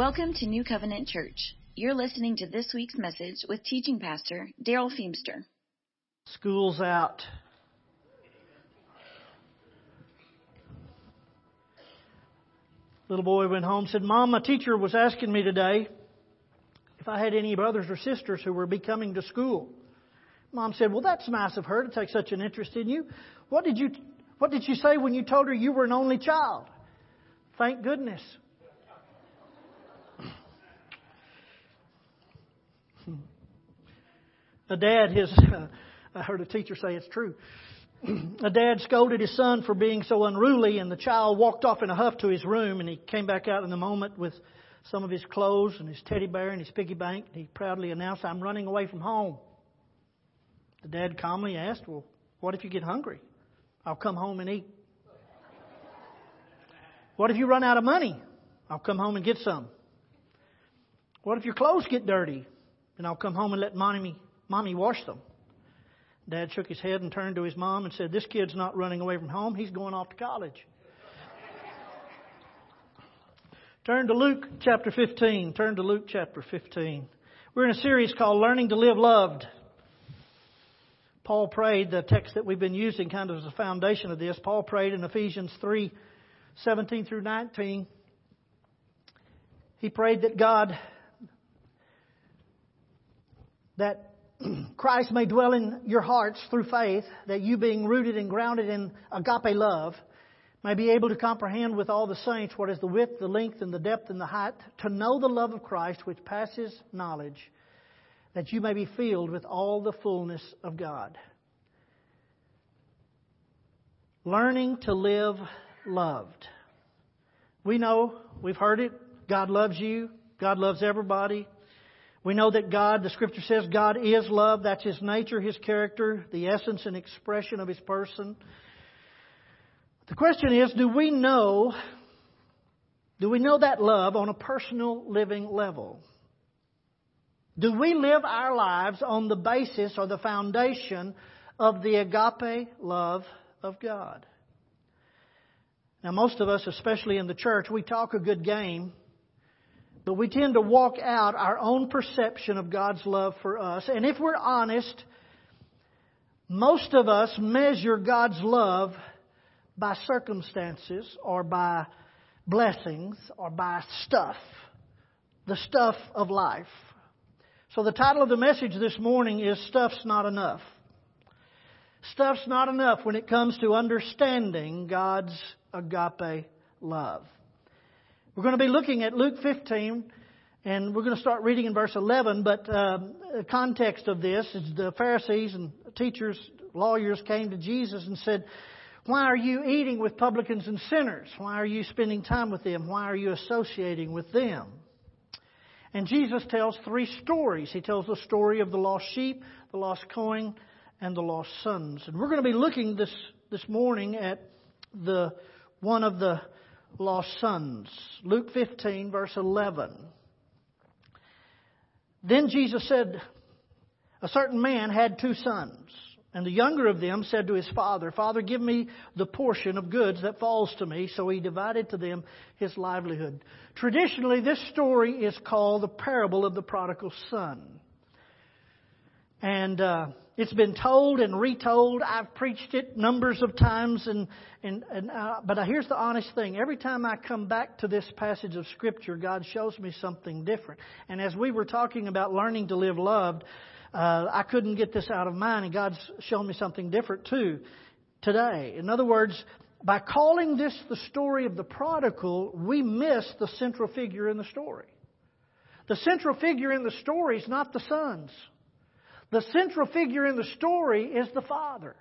Welcome to New Covenant Church. You're listening to this week's message with teaching pastor Darrell Feemster. School's out. Little boy went home said, Mom, my teacher was asking me today if I had any brothers or sisters who were becoming to school. Mom said, Well, that's nice of her to take such an interest in you. What did you, what did you say when you told her you were an only child? Thank goodness. A dad, his, I heard a teacher say it's true. a dad scolded his son for being so unruly, and the child walked off in a huff to his room, and he came back out in the moment with some of his clothes and his teddy bear and his piggy bank. And he proudly announced, I'm running away from home. The dad calmly asked, Well, what if you get hungry? I'll come home and eat. What if you run out of money? I'll come home and get some. What if your clothes get dirty? And I'll come home and let mommy Mommy washed them. Dad shook his head and turned to his mom and said, This kid's not running away from home. He's going off to college. Turn to Luke chapter 15. Turn to Luke chapter 15. We're in a series called Learning to Live Loved. Paul prayed, the text that we've been using kind of as a foundation of this, Paul prayed in Ephesians 3 17 through 19. He prayed that God, that Christ may dwell in your hearts through faith, that you being rooted and grounded in agape love, may be able to comprehend with all the saints what is the width, the length, and the depth and the height, to know the love of Christ which passes knowledge, that you may be filled with all the fullness of God. Learning to live loved. We know, we've heard it, God loves you, God loves everybody. We know that God, the scripture says, God is love. That's His nature, His character, the essence and expression of His person. The question is, do we know, do we know that love on a personal living level? Do we live our lives on the basis or the foundation of the agape love of God? Now, most of us, especially in the church, we talk a good game, but we tend to walk out our own perception of God's love for us. And if we're honest, most of us measure God's love by circumstances or by blessings or by stuff, the stuff of life. So the title of the message this morning is Stuff's Not Enough. Stuff's not enough when it comes to understanding God's agape love. We're going to be looking at Luke 15, and we're going to start reading in verse 11. But um, the context of this is the Pharisees and teachers, lawyers came to Jesus and said, Why are you eating with publicans and sinners? Why are you spending time with them? Why are you associating with them? And Jesus tells three stories. He tells the story of the lost sheep, the lost coin, and the lost sons. And we're going to be looking this, this morning at the one of the lost sons. Luke 15, verse 11. Then Jesus said, A certain man had two sons. And the younger of them said to his father, Father, give me the portion of goods that falls to me. So he divided to them his livelihood. Traditionally, this story is called the parable of the prodigal son. And uh, it's been told and retold. I've preached it numbers of times, and and, and uh, but here's the honest thing: every time I come back to this passage of Scripture, God shows me something different. And as we were talking about learning to live loved, uh, I couldn't get this out of mind, and God's shown me something different too today. In other words, by calling this the story of the prodigal, we miss the central figure in the story. The central figure in the story is not the sons. The central figure in the story is the Father.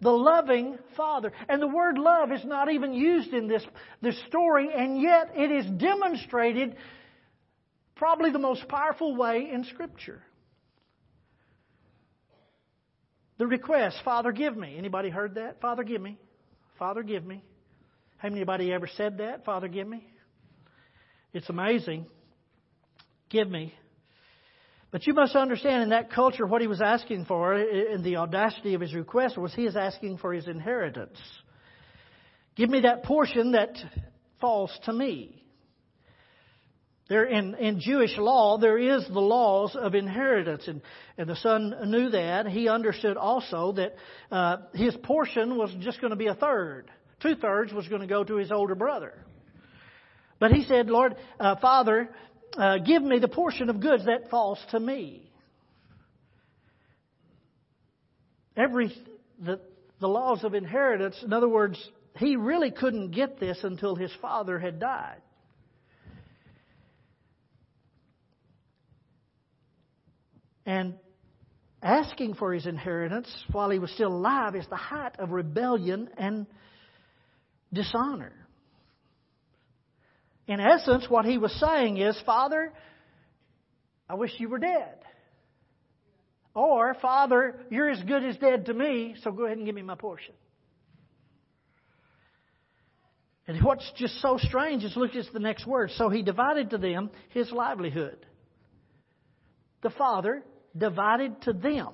The loving Father. And the word love is not even used in this, this story, and yet it is demonstrated probably the most powerful way in Scripture. The request, Father, give me. Anybody heard that? Father, give me. Father, give me. Have anybody ever said that? Father, give me. It's amazing. Give me. But you must understand in that culture what he was asking for, in the audacity of his request, was he is asking for his inheritance. Give me that portion that falls to me. There in, in Jewish law, there is the laws of inheritance, and, and the son knew that. He understood also that uh, his portion was just going to be a third. Two thirds was going to go to his older brother. But he said, Lord, uh, Father, uh, give me the portion of goods that falls to me. Every the, the laws of inheritance, in other words, he really couldn't get this until his father had died. And asking for his inheritance while he was still alive is the height of rebellion and dishonor. In essence, what he was saying is, Father, I wish you were dead. Or, Father, you're as good as dead to me, so go ahead and give me my portion. And what's just so strange is look at the next word. So he divided to them his livelihood. The Father divided to them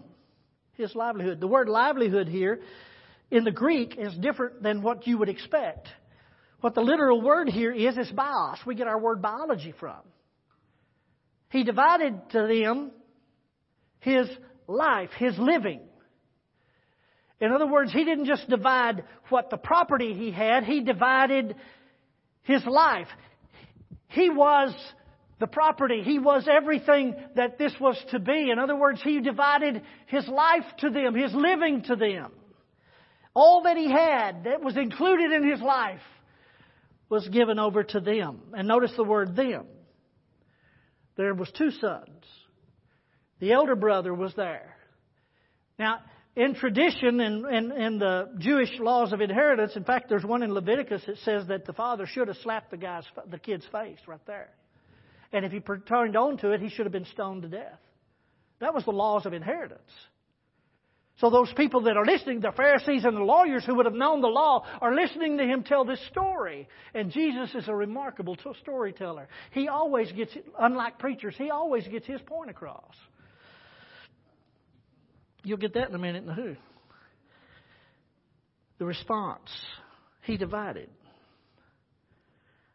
his livelihood. The word livelihood here in the Greek is different than what you would expect. What the literal word here is, is bios. We get our word biology from. He divided to them his life, his living. In other words, he didn't just divide what the property he had, he divided his life. He was the property. He was everything that this was to be. In other words, he divided his life to them, his living to them. All that he had that was included in his life was given over to them. And notice the word them. There was two sons. The elder brother was there. Now, in tradition and in, in, in, the Jewish laws of inheritance, in fact, there's one in Leviticus that says that the father should have slapped the guy's, the kid's face right there. And if he turned on to it, he should have been stoned to death. That was the laws of inheritance. So those people that are listening, the Pharisees and the lawyers who would have known the law, are listening to him tell this story. And Jesus is a remarkable storyteller. He always gets, unlike preachers, he always gets his point across. You'll get that in a minute in the who. The response. He divided.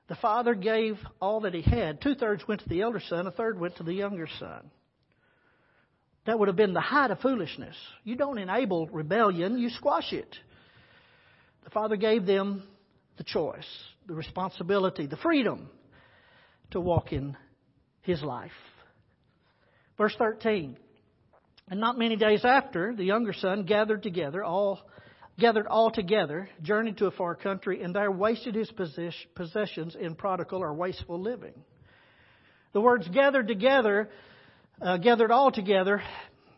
The father gave all that he had. Two thirds went to the elder son, a third went to the younger son. That would have been the height of foolishness. You don't enable rebellion, you squash it. The father gave them the choice, the responsibility, the freedom to walk in his life. Verse 13. And not many days after, the younger son gathered together all gathered all together, journeyed to a far country, and there wasted his possessions in prodigal or wasteful living. The words gathered together, uh, gathered all together,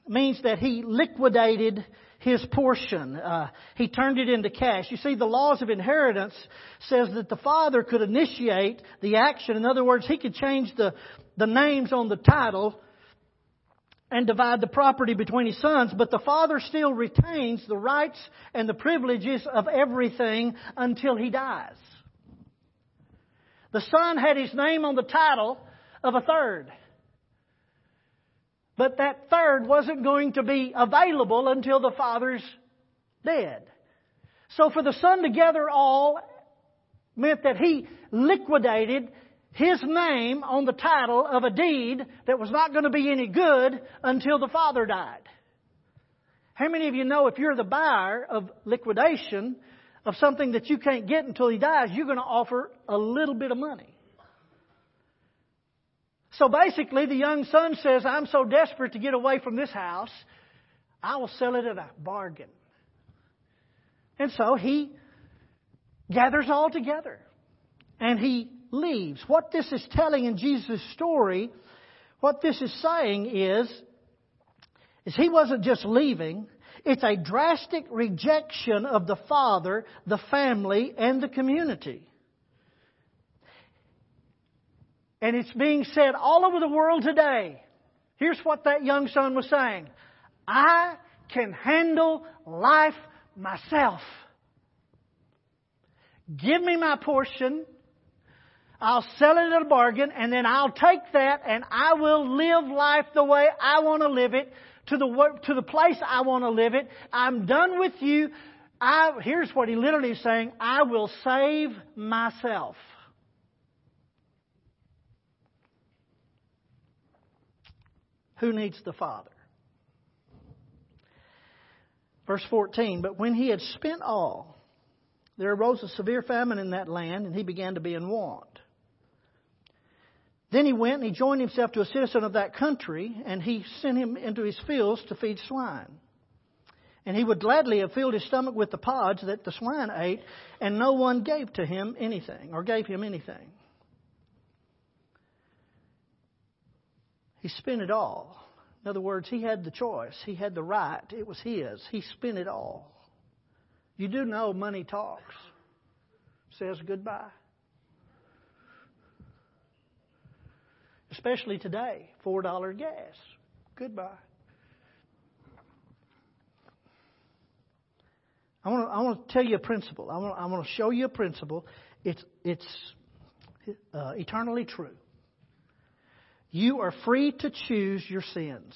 means that he liquidated his portion. Uh, he turned it into cash. You see, the laws of inheritance says that the father could initiate the action. In other words, he could change the, the names on the title and divide the property between his sons, but the father still retains the rights and the privileges of everything until he dies. The son had his name on the title of a third. But that third wasn't going to be available until the father's dead. So for the son to gather all meant that he liquidated his name on the title of a deed that was not going to be any good until the father died. How many of you know if you're the buyer of liquidation of something that you can't get until he dies, you're going to offer a little bit of money? So basically, the young son says, I'm so desperate to get away from this house, I will sell it at a bargain. And so he gathers all together. And he leaves. What this is telling in Jesus' story, what this is saying is, is he wasn't just leaving, it's a drastic rejection of the father, the family, and the community. And it's being said all over the world today. Here's what that young son was saying. I can handle life myself. Give me my portion I'll sell it at a bargain and then I'll take that and I will live life the way I want to live it to the, to the place I want to live it. I'm done with you. I, here's what he literally is saying. I will save myself. Who needs the Father? Verse 14, but when he had spent all, there arose a severe famine in that land, and he began to be in want. Then he went and he joined himself to a citizen of that country, and he sent him into his fields to feed swine. And he would gladly have filled his stomach with the pods that the swine ate, and no one gave to him anything, or gave him anything. He spent it all. In other words, he had the choice. He had the right. It was his. He spent it all. You do know money talks, says goodbye. Especially today, $4 gas. Goodbye. I want, to, I want to tell you a principle. I want, I want to show you a principle. It's, it's uh, eternally true. You are free to choose your sins,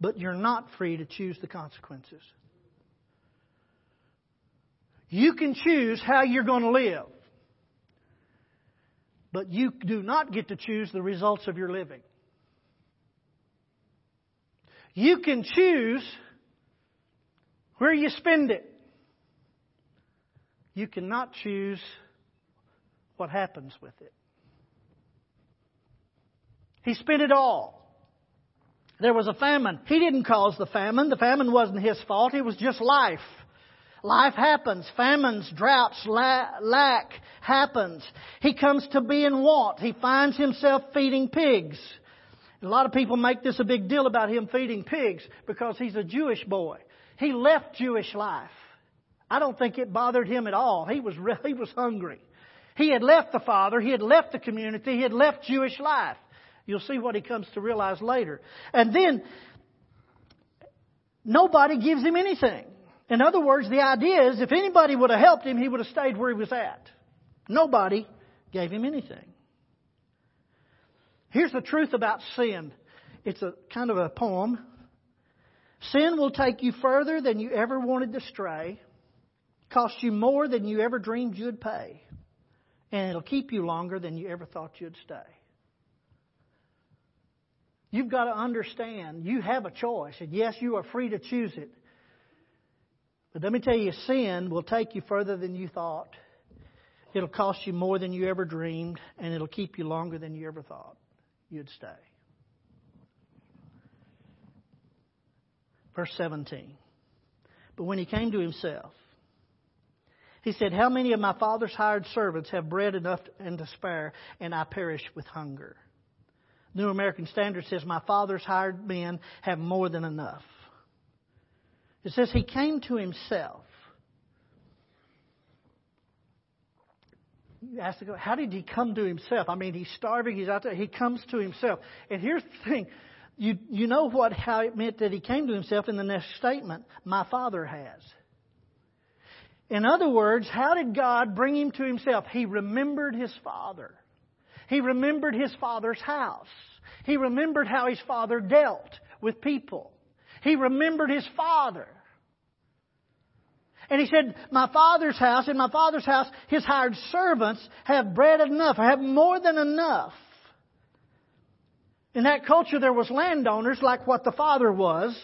but you're not free to choose the consequences. You can choose how you're going to live, but you do not get to choose the results of your living. You can choose where you spend it. You cannot choose what happens with it. He spent it all. There was a famine. He didn't cause the famine. The famine wasn't his fault. It was just life. Life happens. Famines, droughts, lack happens. He comes to be in want. He finds himself feeding pigs. A lot of people make this a big deal about him feeding pigs because he's a Jewish boy. He left Jewish life. I don't think it bothered him at all. He was, he was hungry. He had left the father. He had left the community. He had left Jewish life. You'll see what he comes to realize later. And then, nobody gives him anything. In other words, the idea is if anybody would have helped him, he would have stayed where he was at. Nobody gave him anything. Here's the truth about sin. It's a kind of a poem. Sin will take you further than you ever wanted to stray, cost you more than you ever dreamed you'd pay, and it'll keep you longer than you ever thought you'd stay. You've got to understand you have a choice, and yes, you are free to choose it. But let me tell you, sin will take you further than you thought. It'll cost you more than you ever dreamed, and it'll keep you longer than you ever thought you'd stay. Verse 17. But when he came to himself, he said, How many of my father's hired servants have bread enough and to spare, and I perish with hunger? New American Standard says, My father's hired men have more than enough. It says he came to himself. You ask the how did he come to himself? I mean, he's starving, he's out there, he comes to himself. And here's the thing. You, you know what, how it meant that he came to himself in the next statement. My father has. In other words, how did God bring him to himself? He remembered his father. He remembered his father's house. He remembered how his father dealt with people. He remembered his father. And he said, My father's house, in my father's house, his hired servants have bread enough, have more than enough. In that culture, there was landowners like what the father was.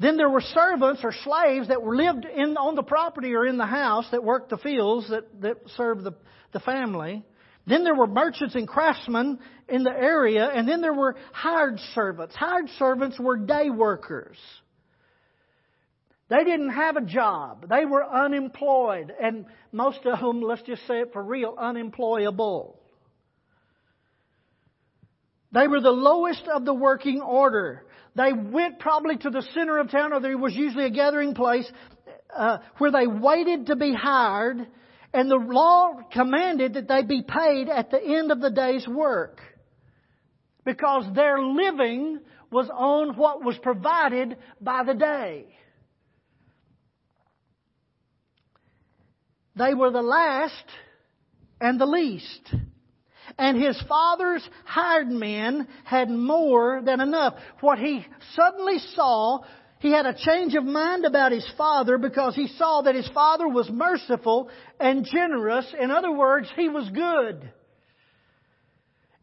Then there were servants or slaves that lived in, on the property or in the house that worked the fields that, that served the, the family. Then there were merchants and craftsmen in the area, and then there were hired servants. Hired servants were day workers. They didn't have a job. They were unemployed, and most of them, let's just say it for real, unemployable. They were the lowest of the working order. They went probably to the center of town, or there was usually a gathering place uh, where they waited to be hired and the law commanded that they be paid at the end of the day's work. Because their living was on what was provided by the day. They were the last and the least. And his father's hired men had more than enough. What he suddenly saw he had a change of mind about his father because he saw that his father was merciful and generous. In other words, he was good.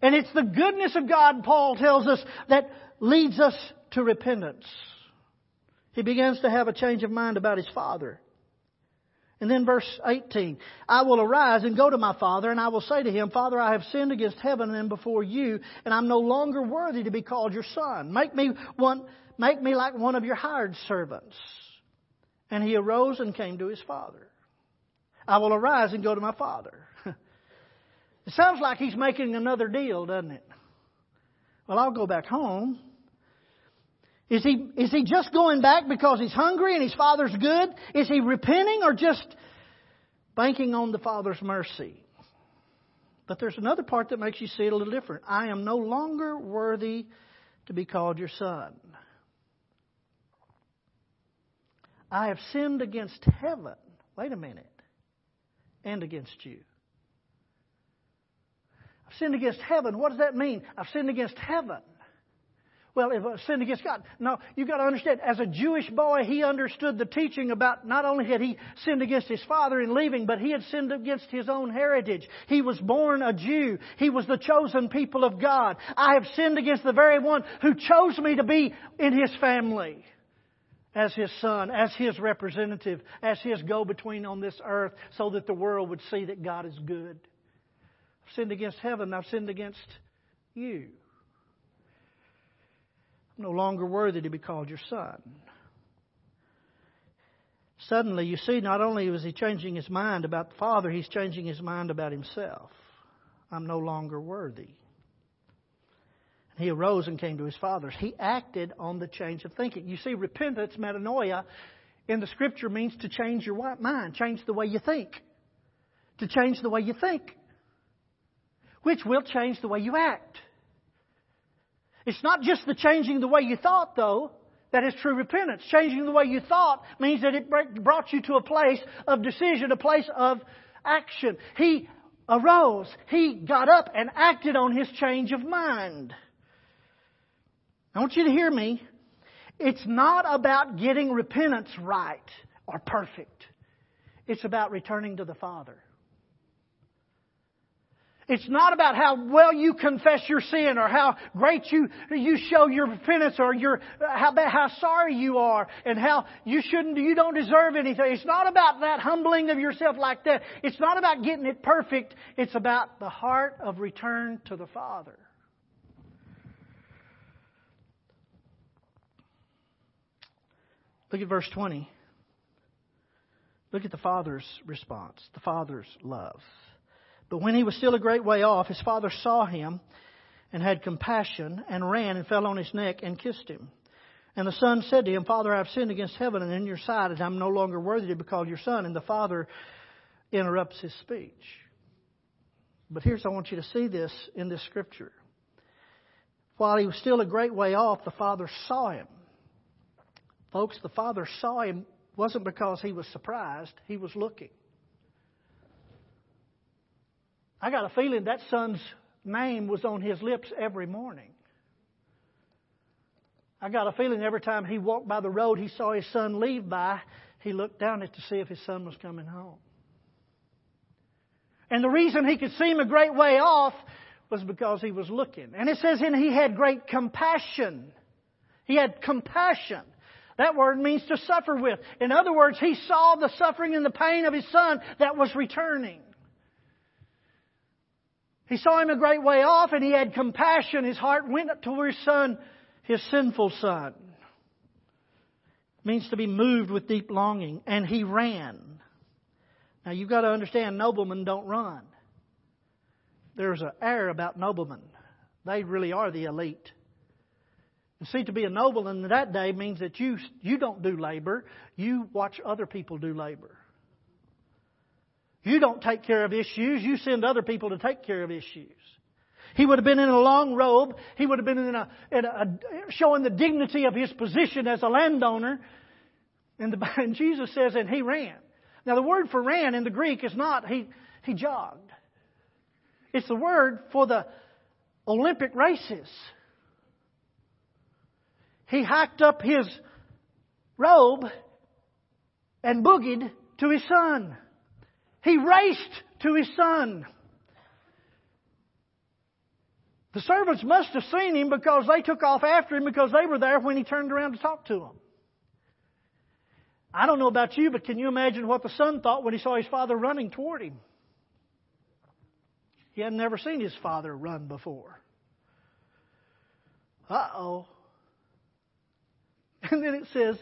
And it's the goodness of God, Paul tells us, that leads us to repentance. He begins to have a change of mind about his father. And then verse 18, I will arise and go to my father, and I will say to him, Father, I have sinned against heaven and before you, and I'm no longer worthy to be called your son. Make me one, make me like one of your hired servants. And he arose and came to his father. I will arise and go to my father. it sounds like he's making another deal, doesn't it? Well, I'll go back home is he, is he just going back because he's hungry and his father's good? Is he repenting or just banking on the father's mercy? But there's another part that makes you see it a little different. I am no longer worthy to be called your son. I have sinned against heaven. Wait a minute. And against you. I've sinned against heaven. What does that mean? I've sinned against heaven. Well, if I sinned against God. No, you've got to understand, as a Jewish boy, he understood the teaching about not only had he sinned against his father in leaving, but he had sinned against his own heritage. He was born a Jew. He was the chosen people of God. I have sinned against the very one who chose me to be in his family as his son, as his representative, as his go between on this earth, so that the world would see that God is good. I've sinned against heaven, I've sinned against you no longer worthy to be called your son. Suddenly, you see, not only was he changing his mind about the Father, he's changing his mind about himself. I'm no longer worthy. And He arose and came to his fathers. He acted on the change of thinking. You see, repentance, metanoia, in the scripture means to change your mind, change the way you think. To change the way you think, which will change the way you act. It's not just the changing the way you thought, though, that is true repentance. Changing the way you thought means that it brought you to a place of decision, a place of action. He arose, he got up and acted on his change of mind. I want you to hear me. It's not about getting repentance right or perfect. It's about returning to the Father. It's not about how well you confess your sin or how great you, you show your repentance or your, how, how sorry you are and how you shouldn't, you don't deserve anything. It's not about that humbling of yourself like that. It's not about getting it perfect. It's about the heart of return to the Father. Look at verse 20. Look at the Father's response, the Father's love. But when he was still a great way off, his father saw him and had compassion and ran and fell on his neck and kissed him. And the son said to him, Father, I have sinned against heaven and in your sight, and I'm no longer worthy to be called your son. And the father interrupts his speech. But here's, I want you to see this in this scripture. While he was still a great way off, the father saw him. Folks, the father saw him wasn't because he was surprised, he was looking. I got a feeling that son's name was on his lips every morning. I got a feeling every time he walked by the road he saw his son leave by, he looked down it to see if his son was coming home. And the reason he could see him a great way off was because he was looking. And it says, and he had great compassion. He had compassion. That word means to suffer with. In other words, he saw the suffering and the pain of his son that was returning. He saw him a great way off and he had compassion. His heart went to his son, his sinful son. It means to be moved with deep longing. And he ran. Now you've got to understand, noblemen don't run. There's an air about noblemen. They really are the elite. And see, to be a nobleman in that day means that you, you don't do labor, you watch other people do labor. You don't take care of issues. You send other people to take care of issues. He would have been in a long robe. He would have been in a, in a showing the dignity of his position as a landowner. And, the, and Jesus says, and he ran. Now the word for ran in the Greek is not he, he jogged. It's the word for the Olympic races. He hiked up his robe and boogied to his son. He raced to his son. The servants must have seen him because they took off after him because they were there when he turned around to talk to them. I don't know about you, but can you imagine what the son thought when he saw his father running toward him? He had never seen his father run before. Uh oh. And then it says,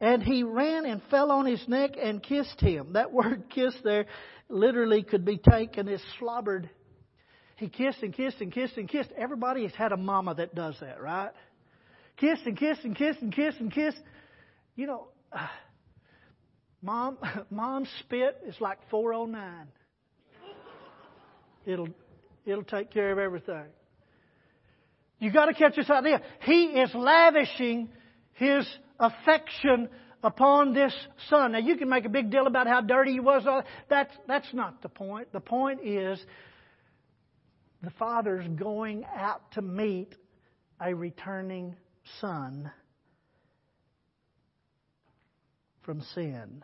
and he ran and fell on his neck and kissed him. That word kiss there literally could be taken as slobbered. He kissed and kissed and kissed and kissed. Everybody has had a mama that does that, right? Kiss and kiss and kiss and kiss and kiss. You know, mom, mom's spit is like 409. It'll, it'll take care of everything. You got to catch this idea. He is lavishing his affection upon this son. Now you can make a big deal about how dirty he was. That's, that's not the point. The point is the father's going out to meet a returning son from sin.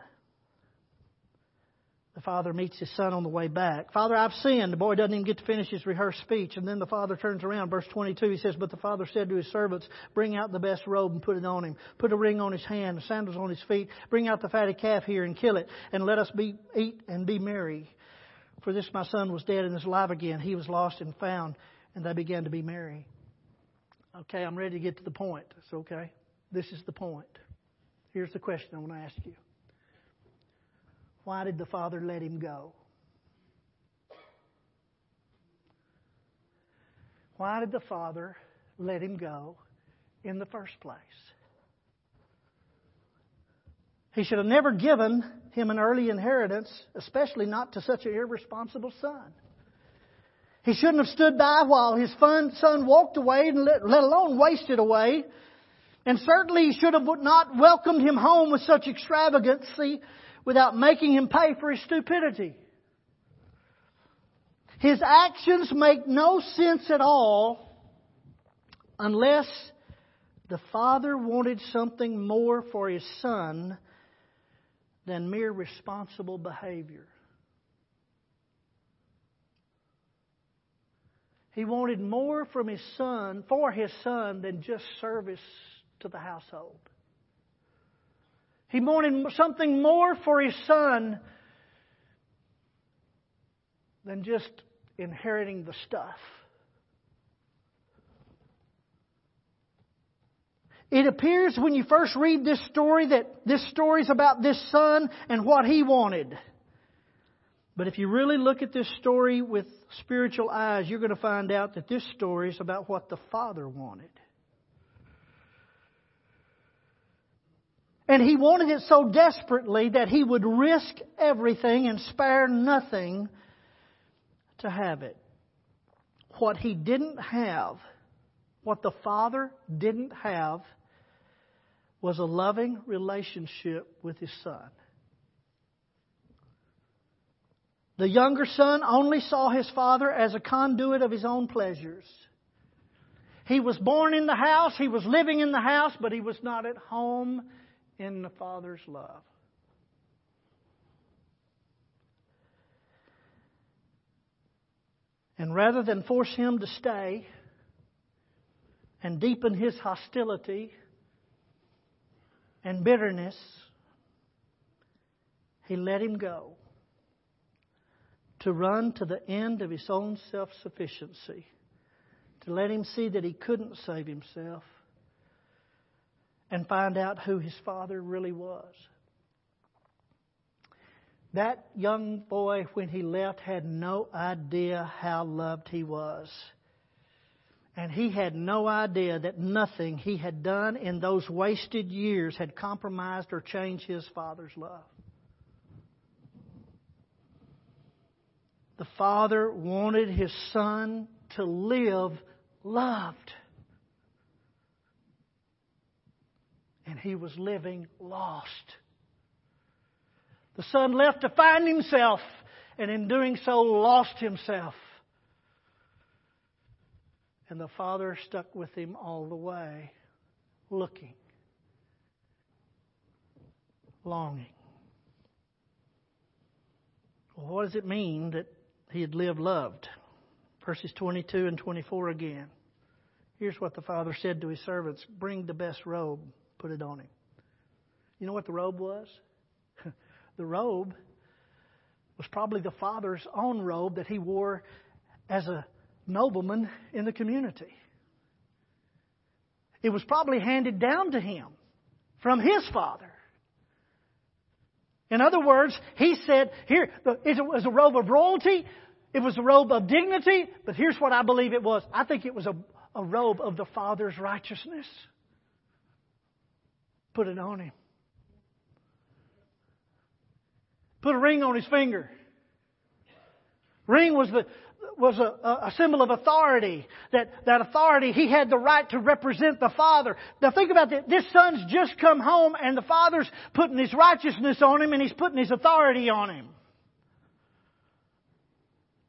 The father meets his son on the way back. Father, I've sinned. The boy doesn't even get to finish his rehearsed speech. And then the father turns around. Verse 22, he says, But the father said to his servants, Bring out the best robe and put it on him. Put a ring on his hand, sandals on his feet. Bring out the fatted calf here and kill it. And let us be, eat and be merry. For this my son was dead and is alive again. He was lost and found. And they began to be merry. Okay, I'm ready to get to the point. It's okay. This is the point. Here's the question I want to ask you. Why did the Father let him go? Why did the Father let him go in the first place? He should have never given him an early inheritance, especially not to such an irresponsible son. He shouldn't have stood by while his son walked away, and let, let alone wasted away. And certainly he should have not welcomed him home with such extravagancy without making him pay for his stupidity. His actions make no sense at all unless the father wanted something more for his son than mere responsible behavior. He wanted more from his son, for his son, than just service to the household. He wanted something more for his son than just inheriting the stuff. It appears when you first read this story that this story is about this son and what he wanted. But if you really look at this story with spiritual eyes, you're going to find out that this story is about what the father wanted. And he wanted it so desperately that he would risk everything and spare nothing to have it. What he didn't have, what the father didn't have, was a loving relationship with his son. The younger son only saw his father as a conduit of his own pleasures. He was born in the house, he was living in the house, but he was not at home in the Father's love. And rather than force him to stay and deepen his hostility and bitterness, he let him go to run to the end of his own self sufficiency, to let him see that he couldn't save himself, and find out who his father really was. That young boy, when he left, had no idea how loved he was. And he had no idea that nothing he had done in those wasted years had compromised or changed his father's love. The father wanted his son to live loved. And he was living lost. The son left to find himself, and in doing so, lost himself. And the father stuck with him all the way, looking, longing. Well, what does it mean that he had lived loved? Verses 22 and 24 again. Here's what the father said to his servants Bring the best robe, put it on him. You know what the robe was? the robe was probably the father's own robe that he wore as a nobleman in the community. It was probably handed down to him from his father. In other words, he said, here, it was a robe of royalty, it was a robe of dignity, but here's what I believe it was. I think it was a, a robe of the Father's righteousness. Put it on him. Put a ring on his finger. Ring was the was a, a, symbol of authority. That, that authority, he had the right to represent the Father. Now think about this. This son's just come home and the Father's putting his righteousness on him and he's putting his authority on him.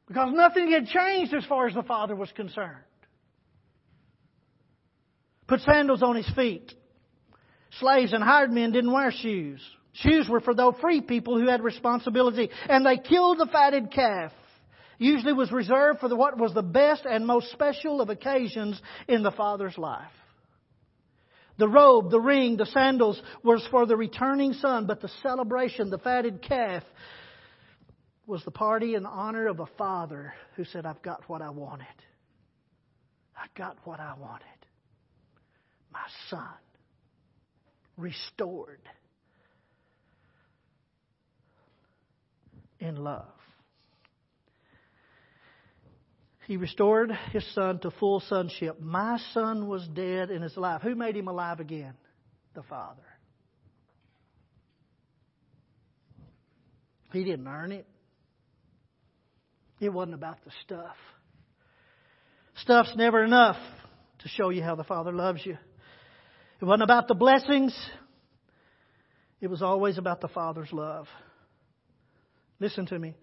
Because nothing had changed as far as the Father was concerned. Put sandals on his feet. Slaves and hired men didn't wear shoes. Shoes were for those free people who had responsibility. And they killed the fatted calf usually was reserved for the, what was the best and most special of occasions in the father's life. The robe, the ring, the sandals was for the returning son, but the celebration, the fatted calf, was the party in honor of a father who said, I've got what I wanted. I got what I wanted. My son restored in love. He restored his son to full sonship. My son was dead and is alive. Who made him alive again? The Father. He didn't earn it. It wasn't about the stuff. Stuff's never enough to show you how the Father loves you. It wasn't about the blessings. It was always about the Father's love. Listen to me.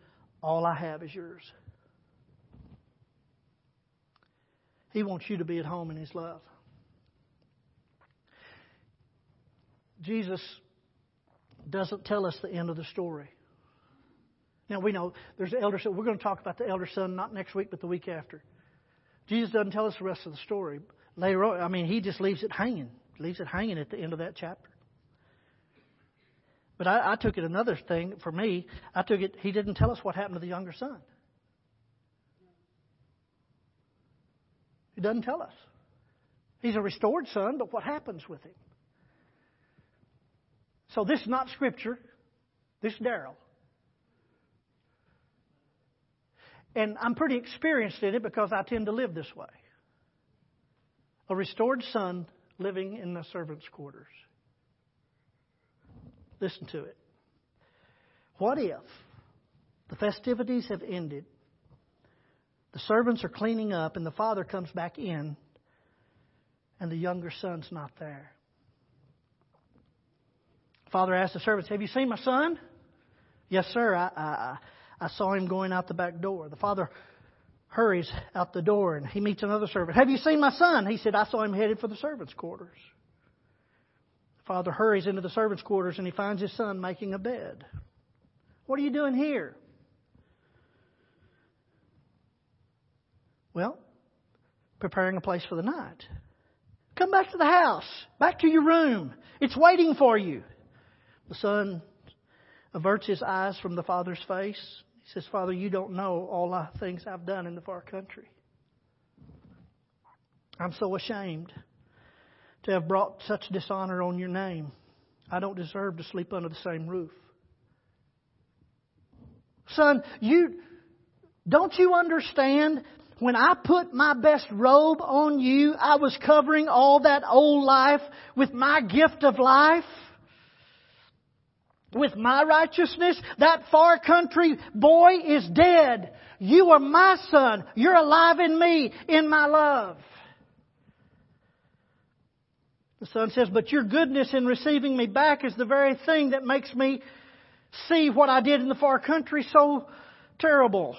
All I have is yours. He wants you to be at home in His love. Jesus doesn't tell us the end of the story. Now we know there's the elder son. We're going to talk about the elder son not next week, but the week after. Jesus doesn't tell us the rest of the story. Later on, I mean, he just leaves it hanging. Leaves it hanging at the end of that chapter. But I, I took it another thing for me. I took it. He didn't tell us what happened to the younger son. He doesn't tell us. He's a restored son, but what happens with him? So this is not scripture. This is Darrell. And I'm pretty experienced in it because I tend to live this way. A restored son living in the servant's quarters. Listen to it. What if the festivities have ended the servants are cleaning up, and the father comes back in, and the younger son's not there. Father asks the servants, Have you seen my son? Yes, sir. I, I, I saw him going out the back door. The father hurries out the door and he meets another servant. Have you seen my son? He said, I saw him headed for the servants' quarters. The father hurries into the servants' quarters and he finds his son making a bed. What are you doing here? Well, preparing a place for the night. Come back to the house, back to your room. It's waiting for you. The son averts his eyes from the father's face. Says, Father, you don't know all the things I've done in the far country. I'm so ashamed to have brought such dishonor on your name. I don't deserve to sleep under the same roof. Son, you don't you understand when I put my best robe on you, I was covering all that old life with my gift of life. With my righteousness, that far country boy is dead. You are my son. You're alive in me, in my love. The son says, but your goodness in receiving me back is the very thing that makes me see what I did in the far country so terrible.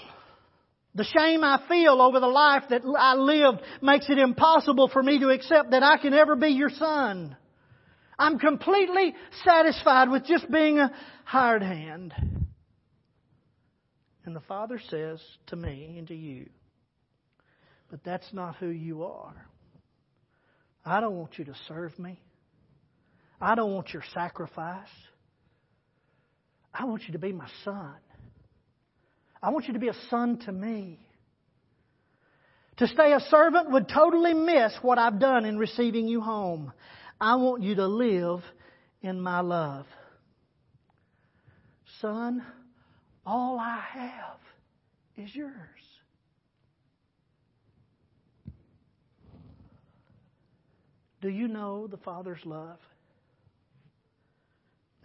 The shame I feel over the life that I lived makes it impossible for me to accept that I can ever be your son. I'm completely satisfied with just being a hired hand. And the Father says to me and to you, But that's not who you are. I don't want you to serve me. I don't want your sacrifice. I want you to be my son. I want you to be a son to me. To stay a servant would totally miss what I've done in receiving you home. I want you to live in my love. Son, all I have is yours. Do you know the Father's love?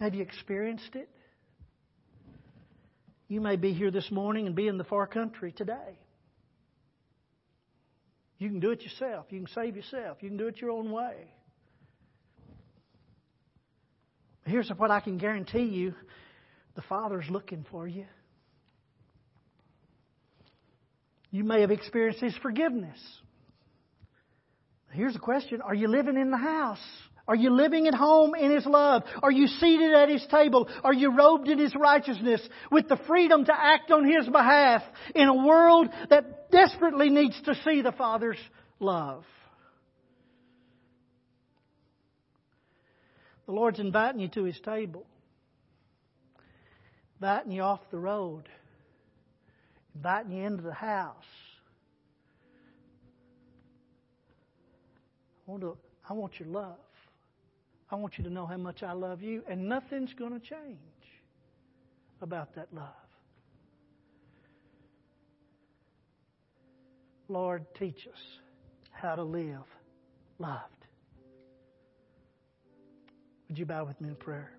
Have you experienced it? You may be here this morning and be in the far country today. You can do it yourself. You can save yourself. You can do it your own way. Here's what I can guarantee you the Father's looking for you. You may have experienced His forgiveness. Here's the question Are you living in the house? Are you living at home in His love? Are you seated at His table? Are you robed in His righteousness with the freedom to act on His behalf in a world that desperately needs to see the Father's love? The Lord's inviting you to His table, inviting you off the road, inviting you into the house. I want, to, I want your love. I want you to know how much I love you, and nothing's going to change about that love. Lord, teach us how to live loved. Would you bow with me in prayer?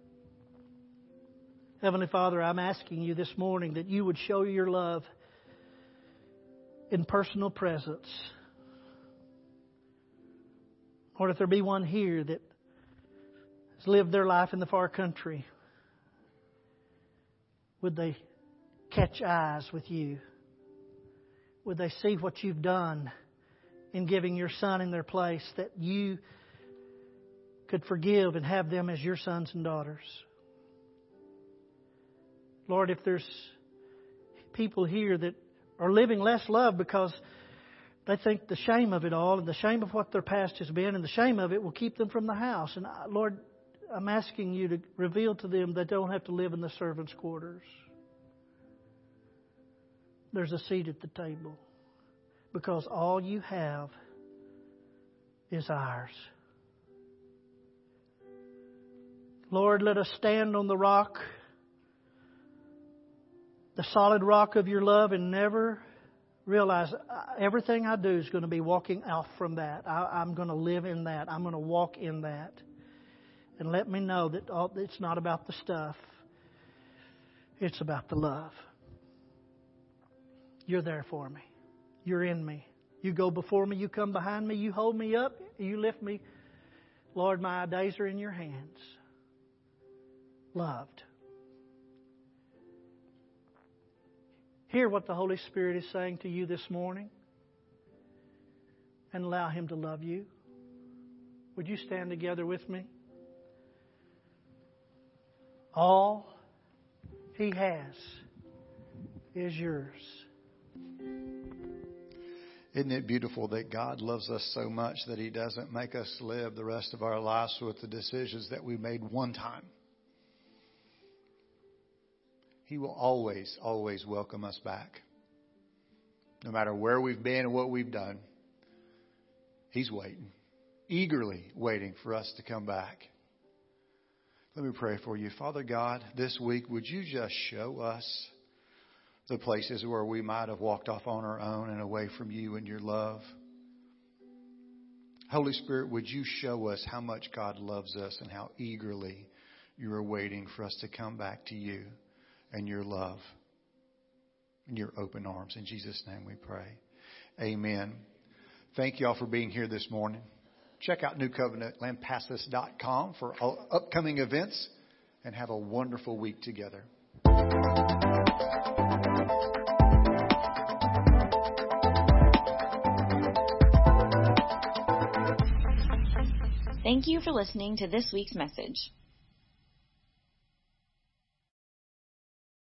Heavenly Father, I'm asking you this morning that you would show your love in personal presence. Lord, if there be one here that has lived their life in the far country, would they catch eyes with you? Would they see what you've done in giving your son in their place that you could forgive and have them as your sons and daughters? Lord, if there's people here that are living less love because they think the shame of it all and the shame of what their past has been and the shame of it will keep them from the house. And uh, Lord, I'm asking you to reveal to them they don't have to live in the servants' quarters. There's a seat at the table because all you have is ours. Lord, let us stand on the rock, the solid rock of your love, and never realize everything I do is going to be walking off from that. I, am going to live in that. I'm going to walk in that and let me know that it's not about the stuff, it's about the love. You're there for me. You're in me. You go before me, you come behind me, you hold me up, you lift me. Lord, my days are in your hands. Loved. Hear what the Holy Spirit is saying to you this morning and allow Him to love you. Would you stand together with me? All He has is yours. Isn't it beautiful that God loves us so much that He doesn't make us live the rest of our lives with the decisions that we made one time? He will always, always welcome us back. No matter where we've been and what we've done, He's waiting, eagerly waiting for us to come back. Let me pray for you. Father God, this week, would you just show us the places where we might have walked off on our own and away from you and your love? Holy Spirit, would you show us how much God loves us and how eagerly you are waiting for us to come back to you and your love and your open arms. In Jesus' name we pray. Amen. Thank you all for being here this morning. Check out New newcovenantlampasas.com for upcoming events and have a wonderful week together. Thank you for listening to this week's message.